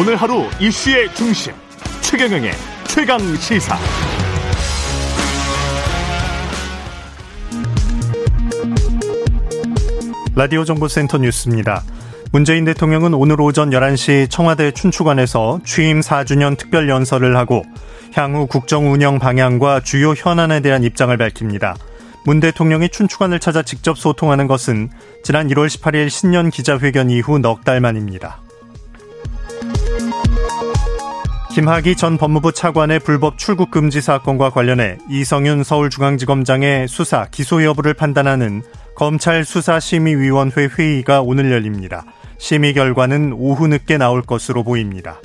오늘 하루 이슈의 중심 최경영의 최강 시사. 라디오 정보센터 뉴스입니다. 문재인 대통령은 오늘 오전 11시 청와대 춘추관에서 취임 4주년 특별 연설을 하고 향후 국정 운영 방향과 주요 현안에 대한 입장을 밝힙니다. 문 대통령이 춘추관을 찾아 직접 소통하는 것은 지난 1월 18일 신년 기자회견 이후 넉 달 만입니다. 김학의 전 법무부 차관의 불법 출국 금지 사건과 관련해 이성윤 서울중앙지검장의 수사, 기소 여부를 판단하는 검찰 수사심의위원회 회의가 오늘 열립니다. 심의 결과는 오후 늦게 나올 것으로 보입니다.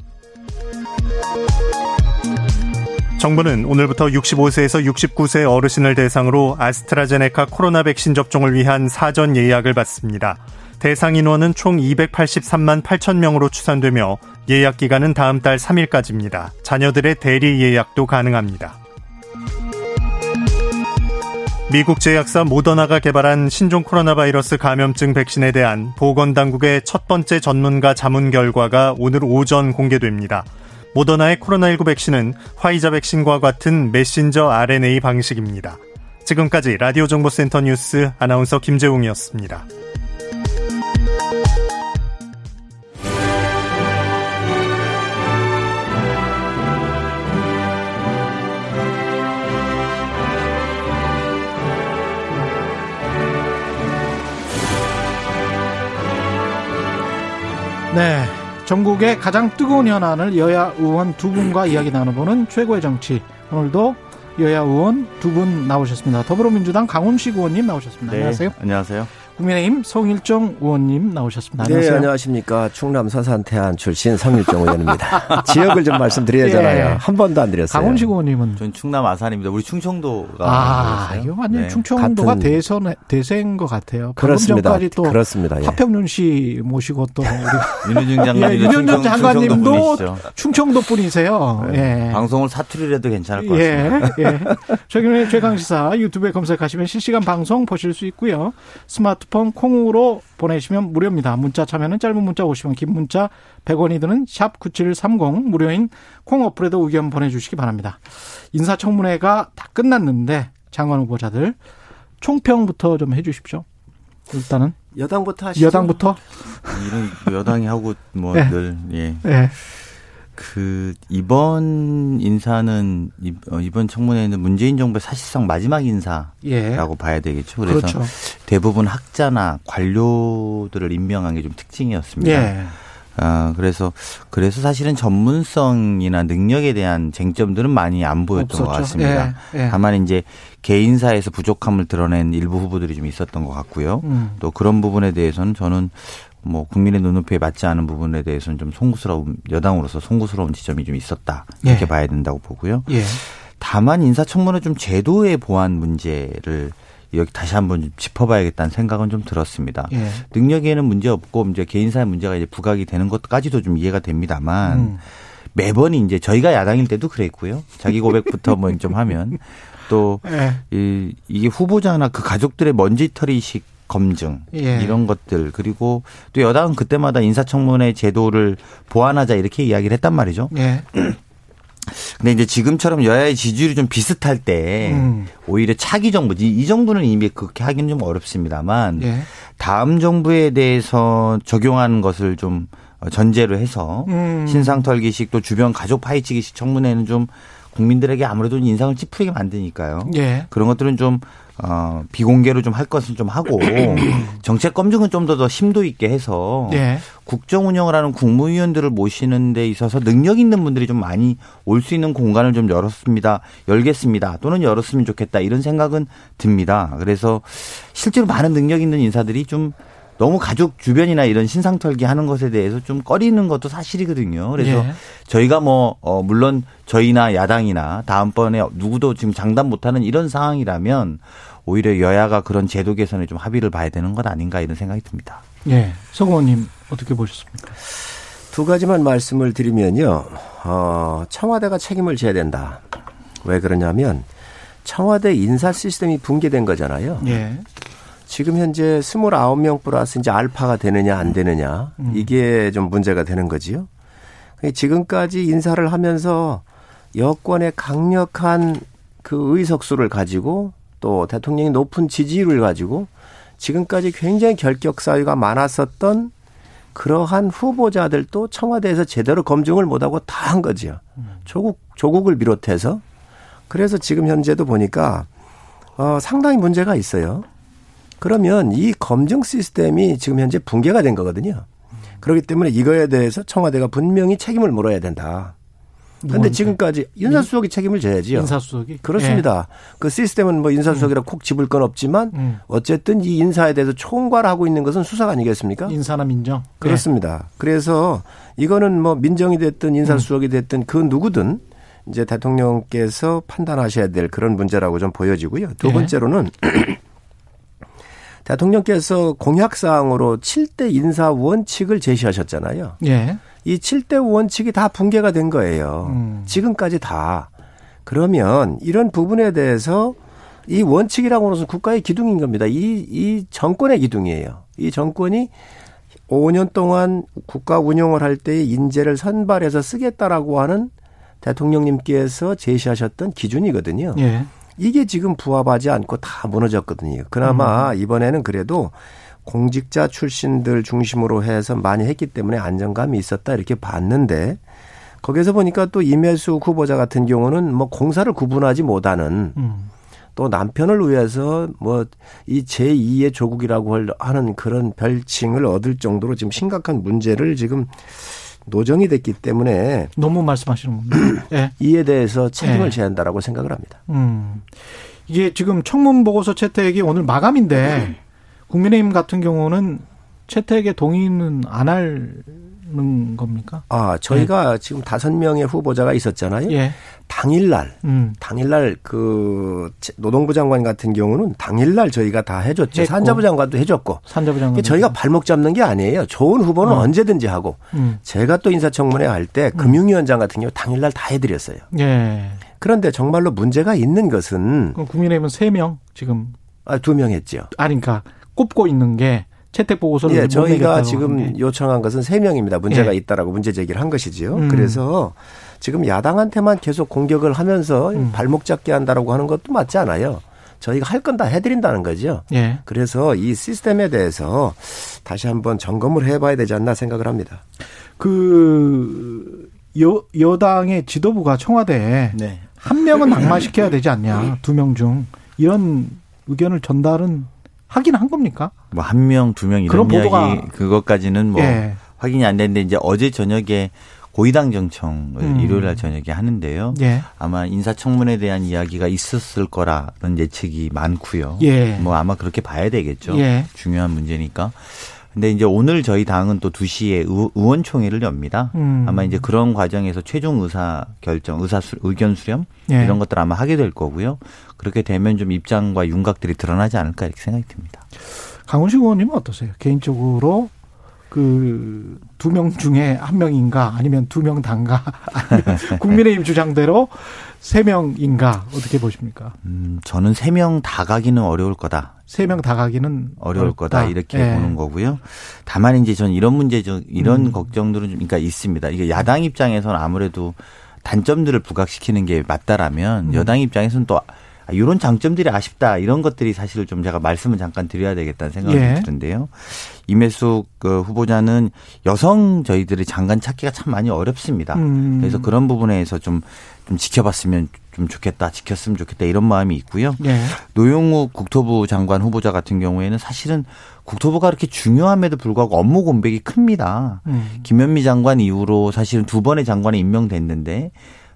정부는 오늘부터 65세에서 69세 어르신을 대상으로 아스트라제네카 코로나 백신 접종을 위한 사전 예약을 받습니다. 대상 인원은 총 283만 8천 명으로 추산되며 예약 기간은 다음 달 3일까지입니다. 자녀들의 대리 예약도 가능합니다. 미국 제약사 모더나가 개발한 신종 코로나 바이러스 감염증 백신에 대한 보건당국의 첫 번째 전문가 자문 결과가 오늘 오전 공개됩니다. 모더나의 코로나19 백신은 화이자 백신과 같은 메신저 RNA 방식입니다. 지금까지 라디오 정보센터 뉴스 아나운서 김재웅이었습니다. 네. 전국의 가장 뜨거운 현안을 여야 의원 두 분과 이야기 나눠보는 최고의 정치. 오늘도 여야 의원 두 분 나오셨습니다. 더불어민주당 강훈식 의원님 나오셨습니다. 네, 안녕하세요. 안녕하세요. 국민의힘 성일정 의원님 나오셨습니다. 네, 안녕하세요. 안녕하십니까. 충남 서산 태안 출신 성일정 의원입니다. 지역을 좀 말씀드려야잖아요. 예. 한 번도 안 드렸어요. 강훈식 의원님은 전 충남 아산입니다. 우리 충청도가 아, 아니었어요? 이거 완전 네. 충청도가 대선 대세인 것 같아요. 그렇습니다. 전까지 또 그렇습니다. 예. 하평윤 씨 모시고 또 우리 윤여준 예, 충청, 장관님도 충청도 분이세요. 예. 방송을 사투리로 해도 괜찮을 것 같습니다. 예, 예. 최근에 최강시사 유튜브에 검색하시면 실시간 방송 보실 수 있고요. 스마트 폰 콩으로 보내시면 무료입니다. 문자 참여는 짧은 문자 50원, 긴 문자 100원이 드는 샵 9730 무료인 콩 어플에도 의견 보내주시기 바랍니다. 인사청문회가 다 끝났는데 장관 후보자들 총평부터 좀 해주십시오. 일단은 여당부터 하시죠. 여당부터 이런 여당이 하고 뭐 네. 늘 예. 예. 그 이번 인사는 이- 어, 이번 청문회는 문재인 정부의 사실상 마지막 인사라고 예. 봐야 되겠죠. 그래서 그렇죠. 대부분 학자나 관료들을 임명한 게 좀 특징이었습니다. 예. 아, 그래서, 그래서 사실은 전문성이나 능력에 대한 쟁점들은 많이 안 보였던 것 없었죠. 같습니다. 예, 예. 다만 이제 개인사에서 부족함을 드러낸 일부 후보들이 좀 있었던 것 같고요. 음. 또 그런 부분에 대해서는 저는 뭐 국민의 눈높이에 맞지 않은 부분에 대해서는 좀 송구스러운 여당으로서 송구스러운 지점이 좀 있었다 이렇게 예. 봐야 된다고 보고요. 예. 다만 인사청문회 좀 제도의 보완 문제를 여기 다시 한번 좀 짚어봐야겠다는 생각은 좀 들었습니다. 예. 능력에는 문제 없고 이제 개인사의 문제가 이제 부각이 되는 것까지도 좀 이해가 됩니다만 음. 매번 이제 저희가 야당일 때도 그랬고요. 자기 고백부터 뭐 좀 하면 또 예. 이, 이게 후보자나 그 가족들의 먼지털이식 검증 예. 이런 것들 그리고 또 여당은 그때마다 인사청문회 제도를 보완하자 이렇게 이야기를 했단 말이죠. 예. 근데 이제 지금처럼 여야의 지지율이 좀 비슷할 때 음. 오히려 차기 정부지 이 정부는 이미 그렇게 하기는 좀 어렵습니다만 예. 다음 정부에 대해서 적용하는 것을 좀 전제로 해서 음. 신상털기식 또 주변 가족 파헤치기식 청문회는 좀 국민들에게 아무래도 인상을 찌푸리게 만드니까요. 예. 그런 것들은 좀 어, 비공개로 좀 할 것은 좀 하고 정책 검증은 좀 더 더 심도 있게 해서 예. 국정 운영을 하는 국무위원들을 모시는 데 있어서 능력 있는 분들이 좀 많이 올 수 있는 공간을 좀 열었습니다. 열겠습니다. 또는 열었으면 좋겠다. 이런 생각은 듭니다. 그래서 실제로 많은 능력 있는 인사들이 좀 너무 가족 주변이나 이런 신상 털기 하는 것에 대해서 좀 꺼리는 것도 사실이거든요. 그래서 예. 저희가 뭐, 어, 물론 저희나 야당이나 다음번에 누구도 지금 장담 못하는 이런 상황이라면 오히려 여야가 그런 제도 개선에 좀 합의를 봐야 되는 것 아닌가 이런 생각이 듭니다. 예. 성 의원님 어떻게 보셨습니까? 두 가지만 말씀을 드리면요. 어, 청와대가 책임을 져야 된다. 왜 그러냐면 청와대 인사 시스템이 붕괴된 거잖아요. 예. 지금 현재 29명 플러스 이제 알파가 되느냐 안 되느냐 음. 이게 좀 문제가 되는 거지요. 지금까지 인사를 하면서 여권의 강력한 그 의석수를 가지고 또 대통령이 높은 지지율을 가지고 지금까지 굉장히 결격 사유가 많았었던 그러한 후보자들도 청와대에서 제대로 검증을 못하고 다 한 거지요. 조국, 조국을 비롯해서. 그래서 지금 현재도 보니까, 어, 상당히 문제가 있어요. 그러면 이 검증 시스템이 지금 현재 붕괴가 된 거거든요. 그렇기 때문에 이거에 대해서 청와대가 분명히 책임을 물어야 된다. 그런데 지금까지 인사수석이 책임을 져야지요. 인사수석이 그렇습니다. 예. 그 시스템은 뭐 인사수석이라 음. 콕 집을 건 없지만 음. 어쨌든 이 인사에 대해서 총괄하고 있는 것은 수석 아니겠습니까? 인사나 민정. 그렇습니다. 예. 그래서 이거는 뭐 민정이 됐든 인사수석이 됐든 그 누구든 이제 대통령께서 판단하셔야 될 그런 문제라고 좀 보여지고요. 두 예. 번째로는 예. 대통령께서 공약사항으로 7대 인사 원칙을 제시하셨잖아요. 예. 이 7대 원칙이 다 붕괴가 된 거예요. 음. 지금까지 다. 그러면 이런 부분에 대해서 이 원칙이라고 하는 것은 국가의 기둥인 겁니다. 이, 이 정권의 기둥이에요. 이 정권이 5년 동안 국가 운영을 할 때의 인재를 선발해서 쓰겠다라고 하는 대통령님께서 제시하셨던 기준이거든요. 예. 이게 지금 부합하지 않고 다 무너졌거든요. 그나마 음. 이번에는 그래도 공직자 출신들 중심으로 해서 많이 했기 때문에 안정감이 있었다 이렇게 봤는데 거기서 보니까 또 임혜수 후보자 같은 경우는 뭐 공사를 구분하지 못하는 음. 또 남편을 위해서 뭐 이 제2의 조국이라고 하는 그런 별칭을 얻을 정도로 지금 심각한 문제를 지금 노정이 됐기 때문에 너무 말씀하시는 겁니다. 네. 이에 대해서 책임을 네. 져야 한다라고 생각을 합니다. 음. 이게 지금 청문 보고서 채택이 오늘 마감인데 국민의힘 같은 경우는 채택에 동의는 안 하는 겁니까? 아, 저희가 네. 지금 다섯 명의 후보자가 있었잖아요. 예. 당일날, 음. 당일날 그 노동부 장관 같은 경우는 당일날 저희가 다 해줬죠. 했고. 산자부 장관도 해줬고. 산자부 장관. 저희가 발목 잡는 게 아니에요. 좋은 후보는 어. 언제든지 하고. 음. 제가 또 인사청문회 할때 음. 금융위원장 같은 경우 당일날 다 해드렸어요. 예. 그런데 정말로 문제가 있는 것은. 국민의힘은 세명 지금. 아, 두명 했죠. 아니, 그러니까 꼽고 있는 게 채택 보고서를 예, 저희가 지금 요청한 것은 세 명입니다. 문제가 예. 있다라고 문제 제기를 한 것이지요. 음. 그래서 지금 야당한테만 계속 공격을 하면서 음. 발목 잡게 한다라고 하는 것도 맞지 않아요. 저희가 할 건 다 해드린다는 거죠. 예. 그래서 이 시스템에 대해서 다시 한번 점검을 해봐야 되지 않나 생각을 합니다. 그 여, 여당의 지도부가 청와대에 네. 한 명은 낙마시켜야 되지 않냐. 두 명 중 이런 의견을 전달은 하긴 한 겁니까? 뭐 한 명, 두 명 이런 이야기 그것까지는 뭐 예. 확인이 안 됐는데 이제 어제 저녁에 고위당 정청을 음. 일요일 날 저녁에 하는데요. 예. 아마 인사청문회에 대한 이야기가 있었을 거라는 예측이 많고요. 예. 뭐 아마 그렇게 봐야 되겠죠. 예. 중요한 문제니까. 근데 이제 오늘 저희 당은 또 2시에 의원총회를 엽니다. 음. 아마 이제 그런 과정에서 최종 의사 결정, 의사 수, 의견 수렴 예. 이런 것들 아마 하게 될 거고요. 그렇게 되면 좀 입장과 윤곽들이 드러나지 않을까 이렇게 생각이 듭니다. 강훈식 의원님은 어떠세요? 개인적으로 그 두 명 중에 한 명인가 아니면 두 명 단가 국민의힘 주장대로 세 명인가 어떻게 보십니까? 음, 저는 세 명 다 가기는 어려울 거다. 세 명 다 가기는 어려울 어렵다. 거다 이렇게 네. 보는 거고요. 다만 이제 전 이런 문제죠. 이런 음. 걱정들은 좀 그러니까 있습니다. 이게 야당 입장에서는 아무래도 단점들을 부각시키는 게 맞다라면 음. 여당 입장에서는 또 이런 장점들이 아쉽다 이런 것들이 사실 좀 제가 말씀을 잠깐 드려야 되겠다는 생각이 예. 드는데요. 임혜숙 그 후보자는 여성 저희들이 장관 찾기가 참 많이 어렵습니다. 음. 그래서 그런 부분에서 좀, 좀 지켜봤으면 좀 좋겠다, 지켰으면 좋겠다 이런 마음이 있고요. 예. 노영욱 국토부 장관 후보자 같은 경우에는 사실은 국토부가 그렇게 중요함에도 불구하고 업무 공백이 큽니다. 음. 김현미 장관 이후로 사실은 두 번의 장관이 임명됐는데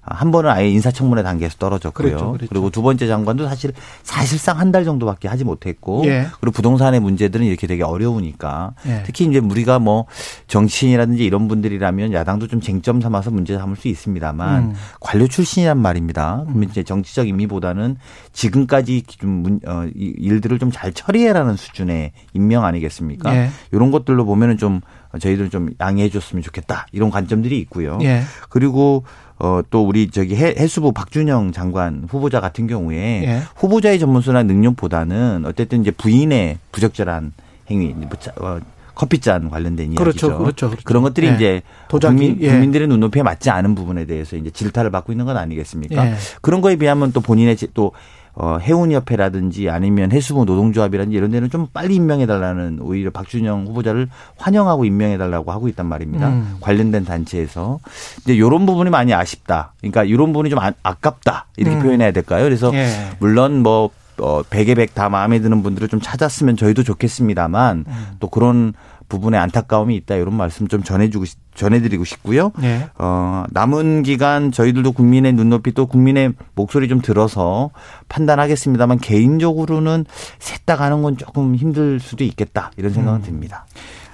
한 번은 아예 인사청문회 단계에서 떨어졌고요. 그렇죠, 그렇죠. 그리고 두 번째 장관도 사실 사실상 한 달 정도밖에 하지 못했고 예. 그리고 부동산의 문제들은 이렇게 되게 어려우니까 예. 특히 이제 우리가 뭐 정치인이라든지 이런 분들이라면 야당도 좀 쟁점 삼아서 문제 삼을 수 있습니다만 음. 관료 출신이란 말입니다. 그러면 음. 이제 정치적 의미보다는 지금까지 좀 어, 일들을 좀 잘 처리해라는 수준의 임명 아니겠습니까? 예. 이런 것들로 보면은 좀 저희들 좀 양해해 줬으면 좋겠다 이런 관점들이 있고요. 예. 그리고 어, 또 우리 저기 해, 해수부 박준영 장관 후보자 같은 경우에 예. 후보자의 전문성이나 능력보다는 어쨌든 이제 부인의 부적절한 행위, 뭐 어, 커피잔 관련된 그렇죠, 이야기죠. 그렇죠, 그렇죠. 그런 것들이 예. 이제 도자기, 국민, 예. 국민 들의 눈높이에 맞지 않은 부분에 대해서 이제 질타를 받고 있는 건 아니겠습니까? 예. 그런 거에 비하면 또 본인의 제- 또 어, 해운협회라든지 아니면 해수부 노동조합이라든지 이런 데는 좀 빨리 임명해달라는 오히려 박준영 후보자를 환영하고 임명해달라고 하고 있단 말입니다. 음. 관련된 단체에서. 이제 이런 부분이 많이 아쉽다. 그러니까 이런 부분이 좀 아, 아깝다. 이렇게 음. 표현해야 될까요? 그래서 예. 물론 뭐 어, 100에 100 다 마음에 드는 분들을 좀 찾았으면 저희도 좋겠습니다만 음. 또 그런 부분에 안타까움이 있다 이런 말씀 좀 전해주고 싶- 전해드리고 싶고요. 예. 어, 남은 기간 저희들도 국민의 눈높이 또 국민의 목소리 좀 들어서 판단하겠습니다만 개인적으로는 셋 다 가는 건 조금 힘들 수도 있겠다 이런 생각은 듭니다.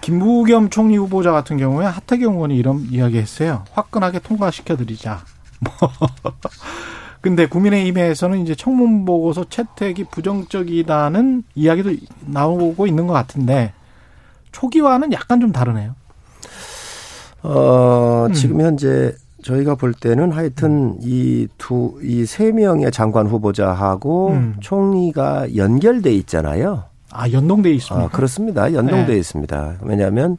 김부겸 총리 후보자 같은 경우에 하태경 의원이 이런 이야기 했어요. 화끈하게 통과시켜드리자. 뭐. 근데 국민의힘에서는 이제 청문 보고서 채택이 부정적이다는 이야기도 나오고 있는 것 같은데 초기와는 약간 좀 다르네요. 어, 음. 지금 현재 저희가 볼 때는 하여튼 이 두, 이 세 명의 장관 후보자하고 음. 총리가 연결돼 있잖아요. 아 연동돼 있습니다. 아, 그렇습니다. 연동돼 네. 있습니다. 왜냐하면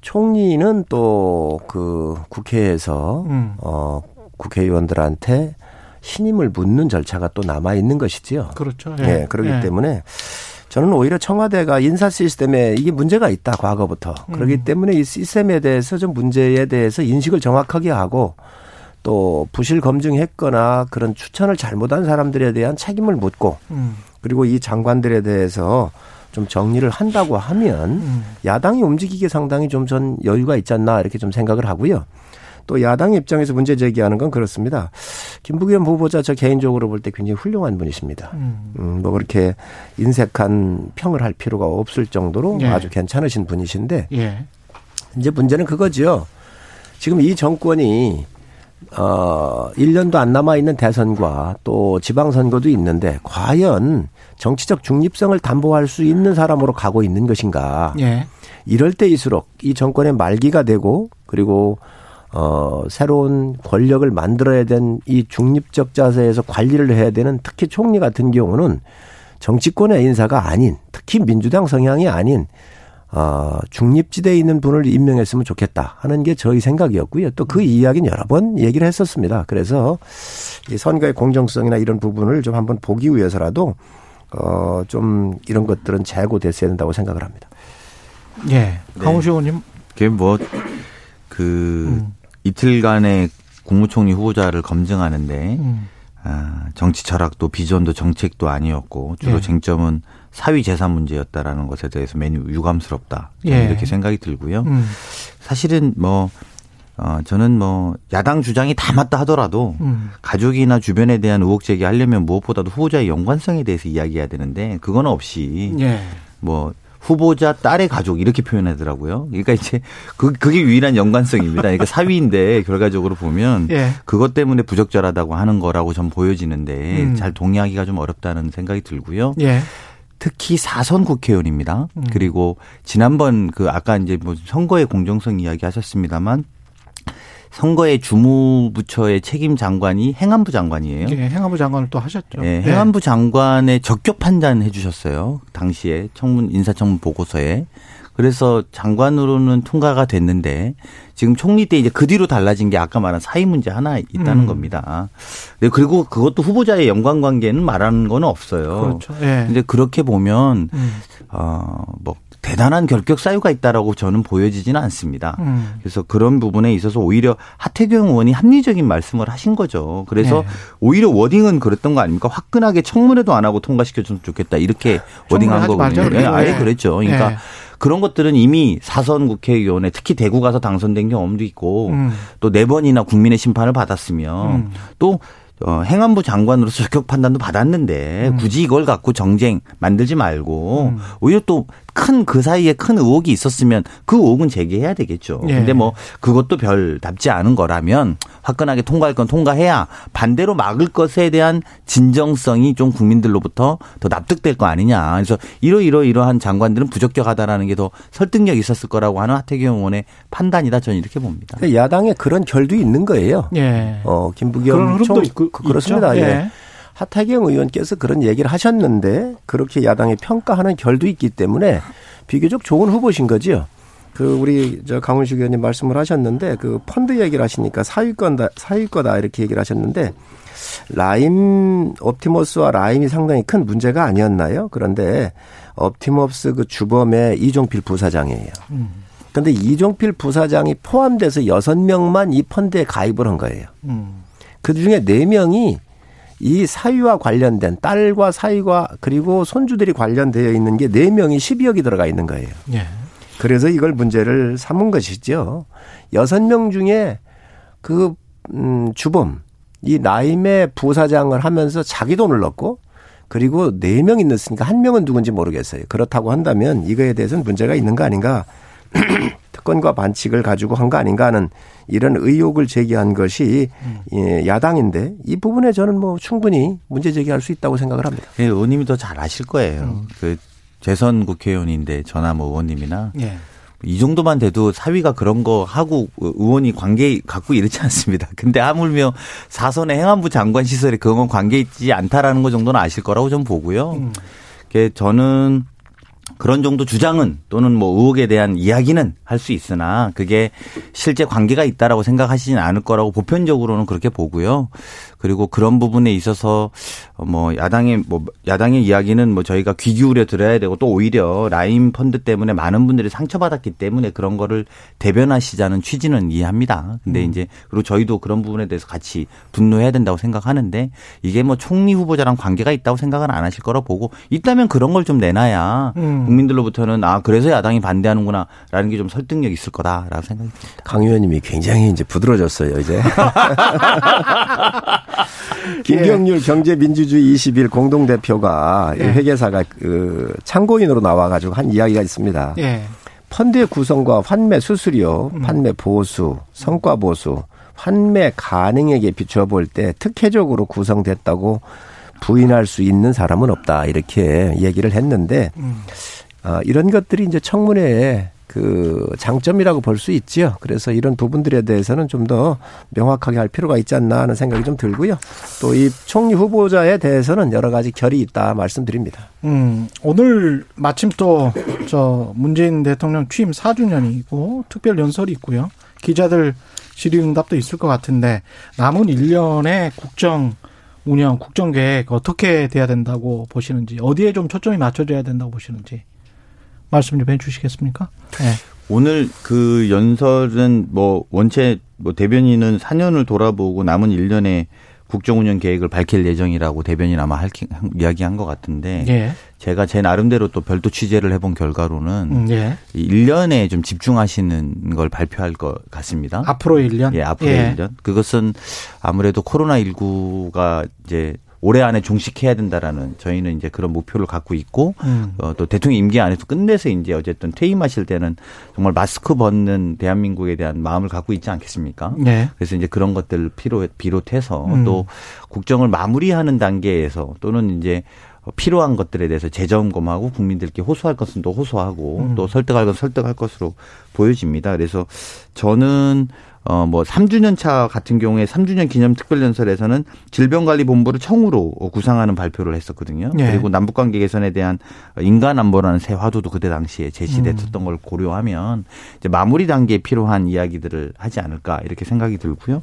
총리는 또 그 국회에서 음. 어, 국회의원들한테 신임을 묻는 절차가 또 남아 있는 것이지요. 그렇죠. 예, 그렇기 예. 때문에 저는 오히려 청와대가 인사 시스템에 이게 문제가 있다 과거부터 음. 그렇기 때문에 이 시스템에 대해서 좀 문제에 대해서 인식을 정확하게 하고 또 부실 검증했거나 그런 추천을 잘못한 사람들에 대한 책임을 묻고 음, 그리고 이 장관들에 대해서 좀 정리를 한다고 하면 음. 야당이 움직이기 상당히 좀 전 여유가 있지 않나 이렇게 좀 생각을 하고요. 또 야당 입장에서 문제 제기하는 건 그렇습니다. 김부겸 후보자 저 개인적으로 볼 때 굉장히 훌륭한 분이십니다. 음. 음, 뭐 그렇게 인색한 평을 할 필요가 없을 정도로 예. 아주 괜찮으신 분이신데 예. 이제 문제는 그거죠. 지금 이 정권이 어 1년도 안 남아 있는 대선과 또 지방 선거도 있는데 과연 정치적 중립성을 담보할 수 있는 사람으로 가고 있는 것인가? 예. 이럴 때일수록 이 정권의 말기가 되고 그리고 어 새로운 권력을 만들어야 된 이 중립적 자세에서 관리를 해야 되는 특히 총리 같은 경우는 정치권의 인사가 아닌 특히 민주당 성향이 아닌 어 중립지대에 있는 분을 임명했으면 좋겠다 하는 게 저희 생각이었고요. 또 그 이야기는 여러 번 얘기를 했었습니다. 그래서 이 선거의 공정성이나 이런 부분을 좀 한번 보기 위해서라도 어 좀 이런 것들은 재고됐어야 된다고 생각을 합니다. 예. 강호시 의원님. 그게 뭐 그 음. 이틀간의 국무총리 후보자를 검증하는데 음. 아, 정치 철학도 비전도 정책도 아니었고 주로 예. 쟁점은 사위 재산 문제였다라는 것에 대해서 매우 유감스럽다. 저는 예. 이렇게 생각이 들고요. 음. 사실은 뭐 어, 저는 뭐 야당 주장이 다 맞다 하더라도 음. 가족이나 주변에 대한 의혹 제기하려면 무엇보다도 후보자의 연관성에 대해서 이야기해야 되는데 그건 없이 예. 뭐 후보자 딸의 가족 이렇게 표현하더라고요. 그러니까 이제 그 그게 유일한 연관성입니다. 그러니까 사위인데 결과적으로 보면 예. 그것 때문에 부적절하다고 하는 거라고 전 보여지는데 음. 잘 동의하기가 좀 어렵다는 생각이 들고요. 예. 특히 사선 국회의원입니다. 음. 그리고 지난번 그 아까 이제 뭐 선거의 공정성 이야기 하셨습니다만 선거의 주무부처의 책임 장관이 행안부 장관이에요. 예. 행안부 장관을 또 하셨죠. 예, 행안부 장관의 적격 판단해 주셨어요. 당시에 청문 인사청문 보고서에. 그래서 장관으로는 통과가 됐는데 지금 총리 때 이제 그 뒤로 달라진 게 아까 말한 사회 문제 하나 있다는 음. 겁니다. 네, 그리고 그것도 후보자의 연관 관계는 말하는 건 없어요. 그렇죠. 예. 근데 그렇게 보면 음. 어뭐 대단한 결격 사유가 있다라고 저는 보여지지는 않습니다. 음. 그래서 그런 부분에 있어서 오히려 하태경 의원이 합리적인 말씀을 하신 거죠. 그래서 네. 오히려 워딩은 그랬던 거 아닙니까? 화끈하게 청문회도 안 하고 통과시켜줬으면 좋겠다. 이렇게 워딩한 거거든요. 예, 그러고. 아예 네. 그랬죠. 그러니까 네. 그런 것들은 이미 사선 국회의원에 특히 대구 가서 당선된 경험도 있고 음. 또네 번이나 국민의 심판을 받았으며 음. 또 어, 행안부 장관으로서 적격 판단도 받았는데 음. 굳이 이걸 갖고 정쟁 만들지 말고 음. 오히려 또큰 그 사이에 큰 의혹이 있었으면 그 의혹은 제기해야 되겠죠. 예. 근데 뭐 그것도 별 답지 않은 거라면 화끈하게 통과할 건 통과해야 반대로 막을 것에 대한 진정성이 좀 국민들로부터 더 납득될 거 아니냐. 그래서 이러이러 이러한 장관들은 부적격하다라는 게 더 설득력 있었을 거라고 하는 하태경 의원의 판단이다 저는 이렇게 봅니다. 야당에 그런 결도 있는 거예요. 예. 어, 그런 김부겸 흐름도 총 있고 그- 그렇습니다. 있죠? 예. 하태경 의원께서 그런 얘기를 하셨는데 그렇게 야당이 평가하는 결도 있기 때문에 비교적 좋은 후보신 거지요. 그 우리 저 강훈식 의원님 말씀을 하셨는데 그 펀드 얘기를 하시니까 사위권다 사위거다 이렇게 얘기를 하셨는데 라임 옵티머스와 라임이 상당히 큰 문제가 아니었나요? 그런데 옵티머스 그 주범의 이종필 부사장이에요. 그런데 이종필 부사장이 포함돼서 여섯 명만 이 펀드에 가입을 한 거예요. 그 중에 네 명이 이 사위와 관련된 딸과 사위와 그리고 손주들이 관련되어 있는 게 네 명이 12억이 들어가 있는 거예요. 예. 그래서 이걸 문제를 삼은 것이죠. 여섯 명 중에 그, 음, 주범, 이 나임의 부사장을 하면서 자기 돈을 넣고 그리고 네 명이 넣었으니까 한 명은 누군지 모르겠어요. 그렇다고 한다면 이거에 대해서는 문제가 있는 거 아닌가. 특권과 반칙을 가지고 한 거 아닌가 하는 이런 의혹을 제기한 것이 예, 야당인데 이 부분에 저는 뭐 충분히 문제 제기할 수 있다고 생각을 합니다. 예, 의원님이 더 잘 아실 거예요. 그 재선 국회의원인데 전화 뭐 의원님이나 예. 이 정도만 돼도 사위가 그런 거 하고 의원이 관계 갖고 이렇지 않습니다. 근데 하물며 사선의 행안부 장관 시설에 그건 관계 있지 않다라는 거 정도는 아실 거라고 좀 보고요. 음. 그 저는 그런 정도 주장은 또는 뭐 의혹에 대한 이야기는 할 수 있으나 그게 실제 관계가 있다라고 생각하시진 않을 거라고 보편적으로는 그렇게 보고요. 그리고 그런 부분에 있어서 뭐 야당의 뭐 야당의 이야기는 뭐 저희가 귀 기울여 들어야 되고 또 오히려 라임 펀드 때문에 많은 분들이 상처받았기 때문에 그런 거를 대변하시자는 취지는 이해합니다. 근데 음. 이제 그리고 저희도 그런 부분에 대해서 같이 분노해야 된다고 생각하는데 이게 뭐 총리 후보자랑 관계가 있다고 생각은 안 하실 거라 보고 있다면 그런 걸 좀 내놔야 음. 국민들로부터는 아 그래서 야당이 반대하는구나라는 게 좀 설득력 있을 거다라고 생각이 듭니다. 강 의원님이 굉장히 이제 부드러졌어요, 이제. 김경률 경제민주주의 21 공동대표가 이 예. 회계사가 그 참고인으로 나와가지고 한 이야기가 있습니다. 예. 펀드의 구성과 환매 수수료, 음. 판매 보수, 성과 보수, 환매 가능액에 비춰 볼 때 특혜적으로 구성됐다고 부인할 수 있는 사람은 없다 이렇게 얘기를 했는데 음. 아, 이런 것들이 이제 청문회의 그 장점이라고 볼 수 있지요. 그래서 이런 부분들에 대해서는 좀 더 명확하게 할 필요가 있지 않나 하는 생각이 좀 들고요. 또 이 총리 후보자에 대해서는 여러 가지 결이 있다 말씀드립니다. 음, 오늘 마침 또 저 문재인 대통령 취임 4주년이고 특별 연설이 있고요. 기자들 질의응답도 있을 것 같은데 남은 1년의 국정 운영, 국정 계획 어떻게 돼야 된다고 보시는지 어디에 좀 초점이 맞춰져야 된다고 보시는지 말씀 좀 해주시겠습니까? 네. 오늘 그 연설은 뭐 원체 뭐 대변인은 4년을 돌아보고 남은 1년의 국정 운영 계획을 밝힐 예정이라고 대변인 아마 할, 이야기한 것 같은데 예. 제가 제 나름대로 또 별도 취재를 해본 결과로는 음, 예. 이 1년에 좀 집중하시는 걸 발표할 것 같습니다. 앞으로 1년. 예, 앞으로 예. 1년. 그것은 아무래도 코로나19가 이제 올해 안에 종식해야 된다라는 저희는 이제 그런 목표를 갖고 있고 음. 어, 또 대통령 임기 안에서 끝내서 이제 어쨌든 퇴임하실 때는 정말 마스크 벗는 대한민국에 대한 마음을 갖고 있지 않겠습니까? 네. 그래서 이제 그런 것들을 필요 비롯해서 음. 또 국정을 마무리하는 단계에서 또는 이제 필요한 것들에 대해서 재점검하고 국민들께 호소할 것은 또 호소하고 음. 또 설득할 것은 설득할 것으로 보여집니다. 그래서 저는 어 뭐 3주년 차 같은 경우에 3주년 기념 특별 연설에서는 질병관리본부를 청으로 구상하는 발표를 했었거든요. 예. 그리고 남북관계 개선에 대한 인간 안보라는 새 화두도 그때 당시에 제시됐었던 음. 걸 고려하면 이제 마무리 단계에 필요한 이야기들을 하지 않을까 이렇게 생각이 들고요.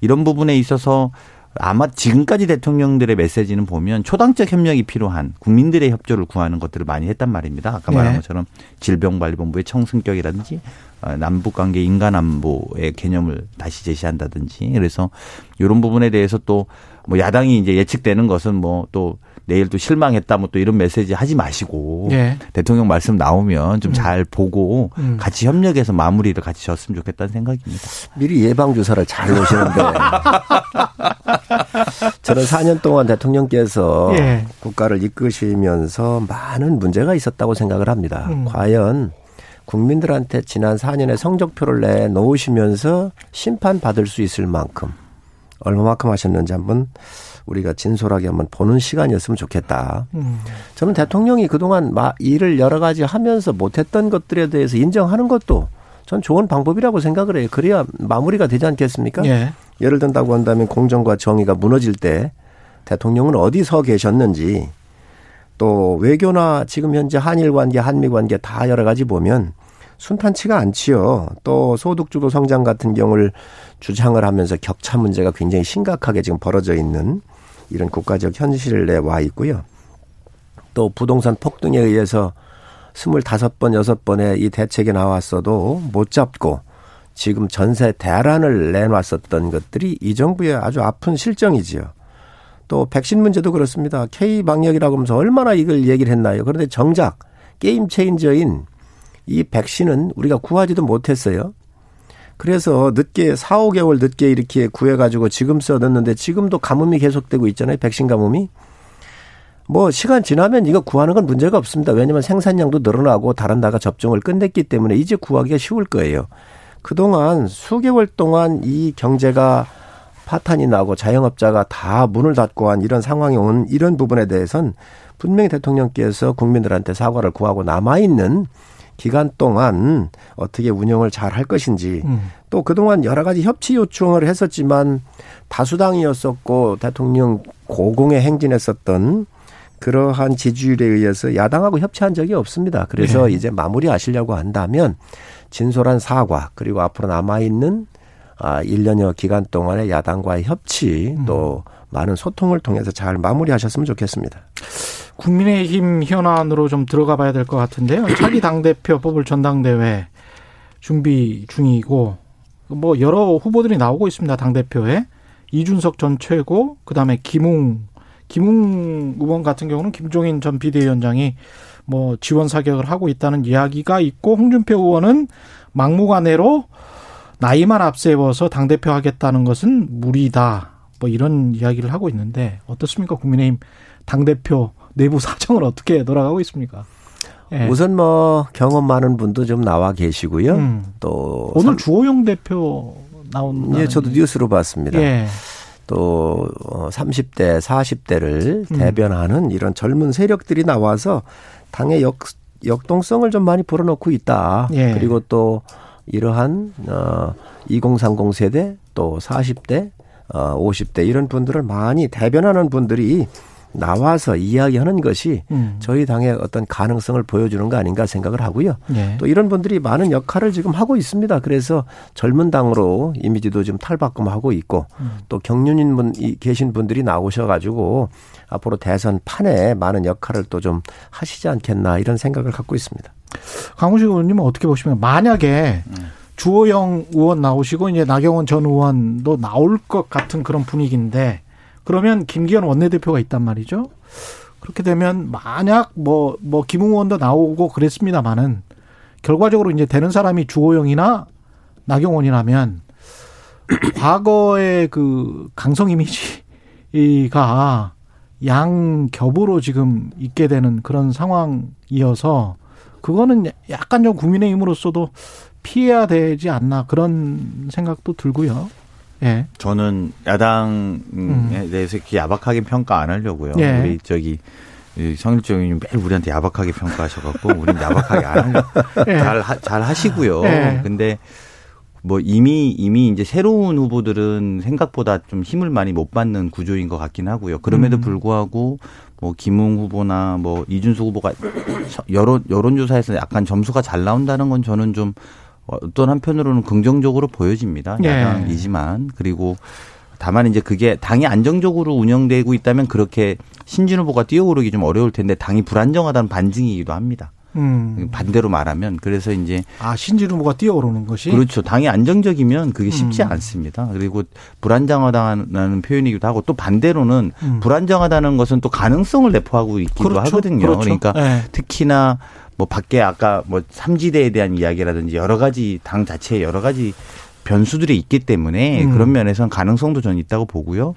이런 부분에 있어서 아마 지금까지 대통령들의 메시지는 보면 초당적 협력이 필요한 국민들의 협조를 구하는 것들을 많이 했단 말입니다. 아까 말한 네. 것처럼 질병관리본부의 청승격이라든지 어, 남북관계 인간안보의 개념을 다시 제시한다든지 그래서 이런 부분에 대해서 또 뭐 야당이 이제 예측되는 것은 뭐또 내일 또 실망했다 뭐 또 이런 메시지 하지 마시고 예. 대통령 말씀 나오면 좀 음. 잘 보고 음. 같이 협력해서 마무리를 같이 졌으면 좋겠다는 생각입니다. 미리 예방 주사를 잘 놓으시는데 저는 4년 동안 대통령께서 예. 국가를 이끄시면서 많은 문제가 있었다고 생각을 합니다. 음. 과연 국민들한테 지난 4년의 성적표를 내 놓으시면서 심판받을 수 있을 만큼 얼마만큼 하셨는지 한번 우리가 진솔하게 한번 보는 시간이었으면 좋겠다. 음. 저는 대통령이 그동안 마- 일을 여러 가지 하면서 못했던 것들에 대해서 인정하는 것도 전 좋은 방법이라고 생각을 해요. 그래야 마무리가 되지 않겠습니까? 예. 예를 든다고 한다면 공정과 정의가 무너질 때 대통령은 어디 서 계셨는지 또 외교나 지금 현재 한일 관계, 한미 관계 다 여러 가지 보면 순탄치가 않지요. 또 소득주도 성장 같은 경우를 주장을 하면서 격차 문제가 굉장히 심각하게 지금 벌어져 있는 이런 국가적 현실에 와 있고요. 또 부동산 폭등에 의해서 스물다섯 번 여섯 번의 이 대책이 나왔어도 못 잡고 지금 전세 대란을 내놨었던 것들이 이 정부의 아주 아픈 실정이지요. 또 백신 문제도 그렇습니다. K 방역이라고 하면서 얼마나 이걸 얘기를 했나요? 그런데 정작 게임 체인저인 이 백신은 우리가 구하지도 못했어요. 그래서 늦게 4, 5개월 늦게 이렇게 구해 가지고 지금 써놨는데 지금도 가뭄이 계속되고 있잖아요. 백신 가뭄이. 뭐 시간 지나면 이거 구하는 건 문제가 없습니다. 왜냐하면 생산량도 늘어나고 다른 나라 접종을 끝냈기 때문에 이제 구하기가 쉬울 거예요. 그동안 수개월 동안 이 경제가 파탄이 나고 자영업자가 다 문을 닫고 한 이런 상황이 온 이런 부분에 대해선 분명히 대통령께서 국민들한테 사과를 구하고 남아있는 기간 동안 어떻게 운영을 잘 할 것인지 음. 또 그동안 여러 가지 협치 요청을 했었지만 다수당이었었고 대통령 고공에 행진했었던 그러한 지지율에 의해서 야당하고 협치한 적이 없습니다. 그래서 네. 이제 마무리하시려고 한다면 진솔한 사과 그리고 앞으로 남아 있는 아 1년여 기간 동안의 야당과의 협치 또 음. 많은 소통을 통해서 잘 마무리하셨으면 좋겠습니다. 국민의힘 현안으로 좀 들어가 봐야 될 것 같은데요. 차기 당대표 뽑을 전당대회 준비 중이고 뭐 여러 후보들이 나오고 있습니다. 당대표에 이준석 전 최고 그다음에 김웅 김웅 의원 같은 경우는 김종인 전 비대위원장이 뭐 지원 사격을 하고 있다는 이야기가 있고 홍준표 의원은 막무가내로 나이만 앞세워서 당 대표 하겠다는 것은 무리다. 뭐 이런 이야기를 하고 있는데 어떻습니까? 국민의힘 당 대표 내부 사정을 어떻게 돌아가고 있습니까? 예. 우선 뭐 경험 많은 분도 좀 나와 계시고요. 음. 또 오늘 주호영 대표 나온 예, 저도 뉴스로 봤습니다. 예. 또 30대, 어, 40대를 음. 대변하는 이런 젊은 세력들이 나와서 당의 역 역동성을 좀 많이 불어넣고 있다. 예. 그리고 또 이러한 어 2030 세대 또 40대 어 50대 이런 분들을 많이 대변하는 분들이 나와서 이야기하는 것이 음. 저희 당의 어떤 가능성을 보여주는 거 아닌가 생각을 하고요. 네. 또 이런 분들이 많은 역할을 지금 하고 있습니다. 그래서 젊은 당으로 이미지도 좀 탈바꿈하고 있고 음. 또 경륜인 분 계신 분들이 나오셔가지고 앞으로 대선 판에 많은 역할을 또 좀 하시지 않겠나 이런 생각을 갖고 있습니다. 강우식 의원님은 어떻게 보시면 만약에 음. 주호영 의원 나오시고 이제 나경원 전 의원도 나올 것 같은 그런 분위기인데 그러면 김기현 원내대표가 있단 말이죠. 그렇게 되면 만약 뭐, 뭐, 김웅원도 나오고 그랬습니다만은 결과적으로 이제 되는 사람이 주호영이나 나경원이라면 과거의 그 강성 이미지가 양 겹으로 지금 있게 되는 그런 상황이어서 그거는 약간 좀 국민의힘으로서도 피해야 되지 않나 그런 생각도 들고요. 예. 저는 야당에 음. 대해서 이렇게 야박하게 평가 안 하려고요. 예. 우리 저기 성일정 의원님 매일 우리한테 야박하게 평가하셔갖고 우린 야박하게 안 하려. 예. 잘, 잘 하시고요. 예. 근데 뭐 이미 이미 이제 새로운 후보들은 생각보다 좀 힘을 많이 못 받는 구조인 것 같긴 하고요. 그럼에도 음. 불구하고 뭐 김웅 후보나 뭐 이준수 후보가 여론 여론조사에서 약간 점수가 잘 나온다는 건 저는 좀 어떤 한편으로는 긍정적으로 보여집니다. 예. 야당이지만 그리고 다만 이제 그게 당이 안정적으로 운영되고 있다면 그렇게 신진 후보가 뛰어오르기 좀 어려울 텐데 당이 불안정하다는 반증이기도 합니다. 음. 반대로 말하면 그래서 이제 아 신진 후보가 뛰어오르는 것이 그렇죠. 당이 안정적이면 그게 쉽지 음. 않습니다. 그리고 불안정하다는 표현이기도 하고 또 반대로는 음. 불안정하다는 것은 또 가능성을 내포하고 있기도 그렇죠. 하거든요. 그렇죠. 그러니까 네. 특히나 뭐 밖에 아까 뭐 삼지대에 대한 이야기라든지 여러 가지 당 자체에 여러 가지 변수들이 있기 때문에 음. 그런 면에서는 가능성도 저는 있다고 보고요.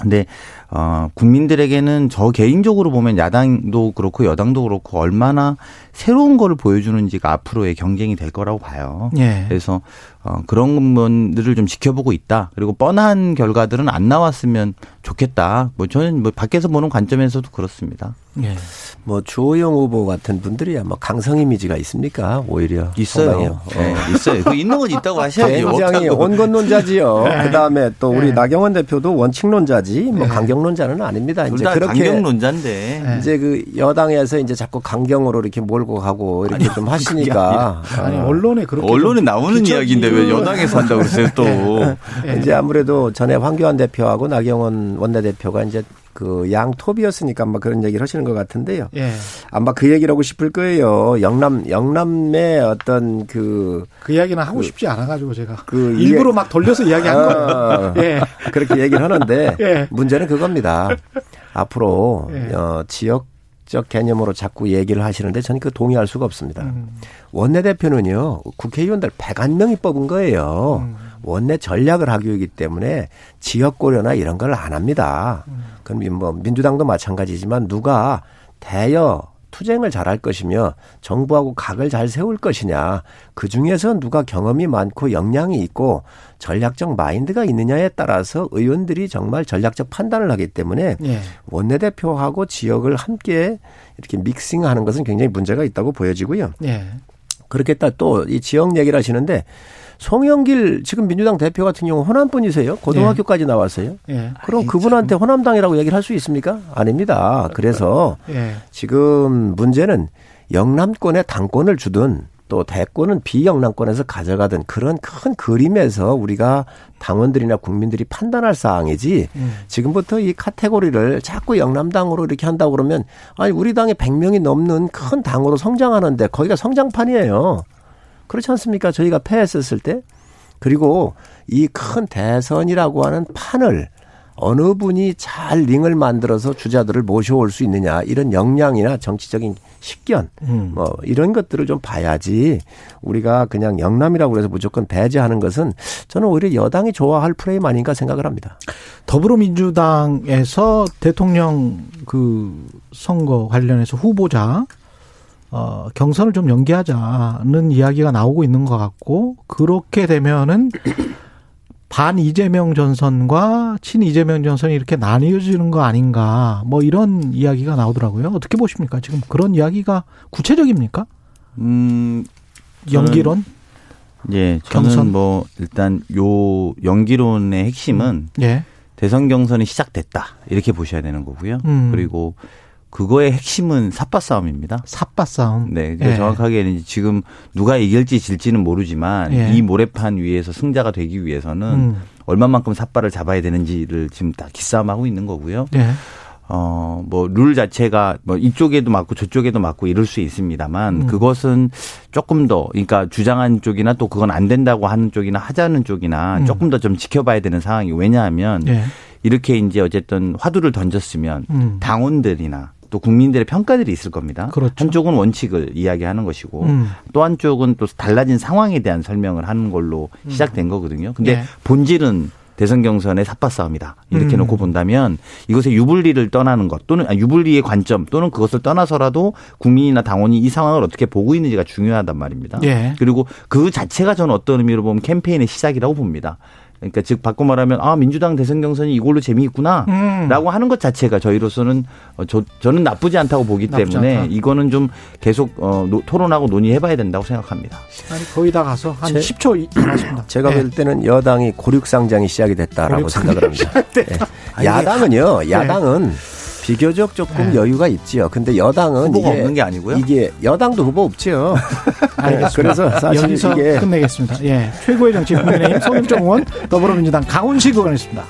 근데 어 국민들에게는 저 개인적으로 보면 야당도 그렇고 여당도 그렇고 얼마나 새로운 거를 보여주는지가 앞으로의 경쟁이 될 거라고 봐요. 예. 그래서 어, 그런 분들을 좀 지켜보고 있다. 그리고 뻔한 결과들은 안 나왔으면 좋겠다. 뭐 저는 뭐 밖에서 보는 관점에서도 그렇습니다. 예. 뭐 주호영 후보 같은 분들이야 뭐 강성 이미지가 있습니까? 오히려 있어요. 상당해요. 네, 있어요. 그 있는 건 있다고 하셔야죠. 굉장히 온건론자지요. 그다음에 또 우리 네. 나경원 대표도 원칙론자지 뭐 강경론자는 아닙니다. 둘 이제 그렇게 강경론자인데. 네. 이제 그 여당에서 이제 자꾸 강경으로 이렇게 몰고 가고 이렇게 좀 하시니까 아니 어, 언론에 그렇게 언론에 좀 나오는 이야기인데 왜 여당에서 한다고 그러세요 또. 예. 이제 아무래도 전에 황교안 대표하고 나경원 원내대표가 이제 그 양톱이었으니까 아마 그런 얘기를 하시는 것 같은데요. 예. 아마 그 얘기를 하고 싶을 거예요. 영남 영남의 어떤 그그 이야기는 하고 싶지 않아 가지고 제가 그 일부러 막 돌려서 이야기한 아, 거예요. 예. 그렇게 얘기를 하는데 예. 문제는 그겁니다. 앞으로 예. 어, 지역 적 개념으로 자꾸 얘기를 하시는데 저는 그 동의할 수가 없습니다. 음. 원내대표는요 국회의원들 101명이 뽑은 거예요. 음. 원내 전략을 하기 위기 때문에 지역 고려나 이런 걸 안 합니다. 음. 그럼 뭐 민주당도 마찬가지지만 누가 대여 투쟁을 잘할 것이며 정부하고 각을 잘 세울 것이냐 그 중에서 누가 경험이 많고 역량이 있고 전략적 마인드가 있느냐에 따라서 의원들이 정말 전략적 판단을 하기 때문에 예. 원내대표하고 지역을 함께 이렇게 믹싱하는 것은 굉장히 문제가 있다고 보여지고요. 예. 그렇겠다 또 이 지역 얘기를 하시는데 송영길 지금 민주당 대표 같은 경우 호남 분이세요. 고등학교까지 나왔어요. 예. 그럼 아이, 그분한테 호남당이라고 얘기를 할 수 있습니까? 아닙니다. 그래서 예. 지금 문제는 영남권에 당권을 주든 또 대권은 비영남권에서 가져가든 그런 큰 그림에서 우리가 당원들이나 국민들이 판단할 사항이지 음. 지금부터 이 카테고리를 자꾸 영남당으로 이렇게 한다고 그러면 아니 우리 당에 100명이 넘는 큰 당으로 성장하는데 거기가 성장판이에요. 그렇지 않습니까? 저희가 패했었을 때 그리고 이 큰 대선이라고 하는 판을 어느 분이 잘 링을 만들어서 주자들을 모셔올 수 있느냐 이런 역량이나 정치적인 식견 음. 뭐 이런 것들을 좀 봐야지 우리가 그냥 영남이라고 해서 무조건 배제하는 것은 저는 오히려 여당이 좋아할 프레임 아닌가 생각을 합니다. 더불어민주당에서 대통령 그 선거 관련해서 후보자 어, 경선을 좀 연기하자는 이야기가 나오고 있는 것 같고 그렇게 되면은 반 이재명 전선과 친 이재명 전선이 이렇게 나뉘어지는 거 아닌가 뭐 이런 이야기가 나오더라고요. 어떻게 보십니까? 지금 그런 이야기가 구체적입니까? 음, 연기론? 예, 저는 경선? 뭐 일단 요 연기론의 핵심은 예. 대선 경선이 시작됐다 이렇게 보셔야 되는 거고요. 음. 그리고 그거의 핵심은 삿바 싸움입니다. 삽바 싸움. 네, 그러니까 예. 정확하게 지금 누가 이길지 질지는 모르지만 예. 이 모래판 위에서 승자가 되기 위해서는 음. 얼마만큼 삿바를 잡아야 되는지를 지금 다 기싸움하고 있는 거고요. 예. 어, 뭐, 룰 자체가 뭐 이쪽에도 맞고 저쪽에도 맞고 이럴 수 있습니다만 음. 그것은 조금 더, 그러니까 주장하는 쪽이나 또 그건 안 된다고 하는 쪽이나 하자는 쪽이나 음. 조금 더 좀 지켜봐야 되는 상황이 왜냐하면 예. 이렇게 이제 어쨌든 화두를 던졌으면 음. 당원들이나 또 국민들의 평가들이 있을 겁니다. 그렇죠. 한쪽은 원칙을 이야기하는 것이고 음. 또 한쪽은 또 달라진 상황에 대한 설명을 하는 걸로 시작된 거거든요. 근데 예. 본질은 대선 경선의 삽바 싸움이다. 이렇게 음. 놓고 본다면 이것의 유불리를 떠나는 것 또는 아니, 유불리의 관점 또는 그것을 떠나서라도 국민이나 당원이 이 상황을 어떻게 보고 있는지가 중요하단 말입니다. 예. 그리고 그 자체가 저는 어떤 의미로 보면 캠페인의 시작이라고 봅니다. 그러니까 즉 바꿔 말하면 아 민주당 대선 경선이 이걸로 재미있구나. 음. 라고 하는 것 자체가 저희로서는 어, 저, 저는 나쁘지 않다고 보기 나쁘지 때문에 않다. 이거는 좀 계속 어, 노- 토론하고 논의해봐야 된다고 생각합니다. 아니 거의 다 가서 한 제- 10초 남았습니다. 제가 예. 볼 때는 여당이 고륙상장이 시작이 됐다라고 생각을 합니다. 예. 야당은요, 야당은 비교적 조금 네. 여유가 있지요. 근데 여당은 후보가 이게 없는 게 아니고요. 이게 여당도 후보 없지요. 알겠습니다. 그래서 사실 여기서 이게 끝내겠습니다. 예, 최고의 정치 국민의힘 송영정 의원 더불어민주당 강훈식 의원이었습니다.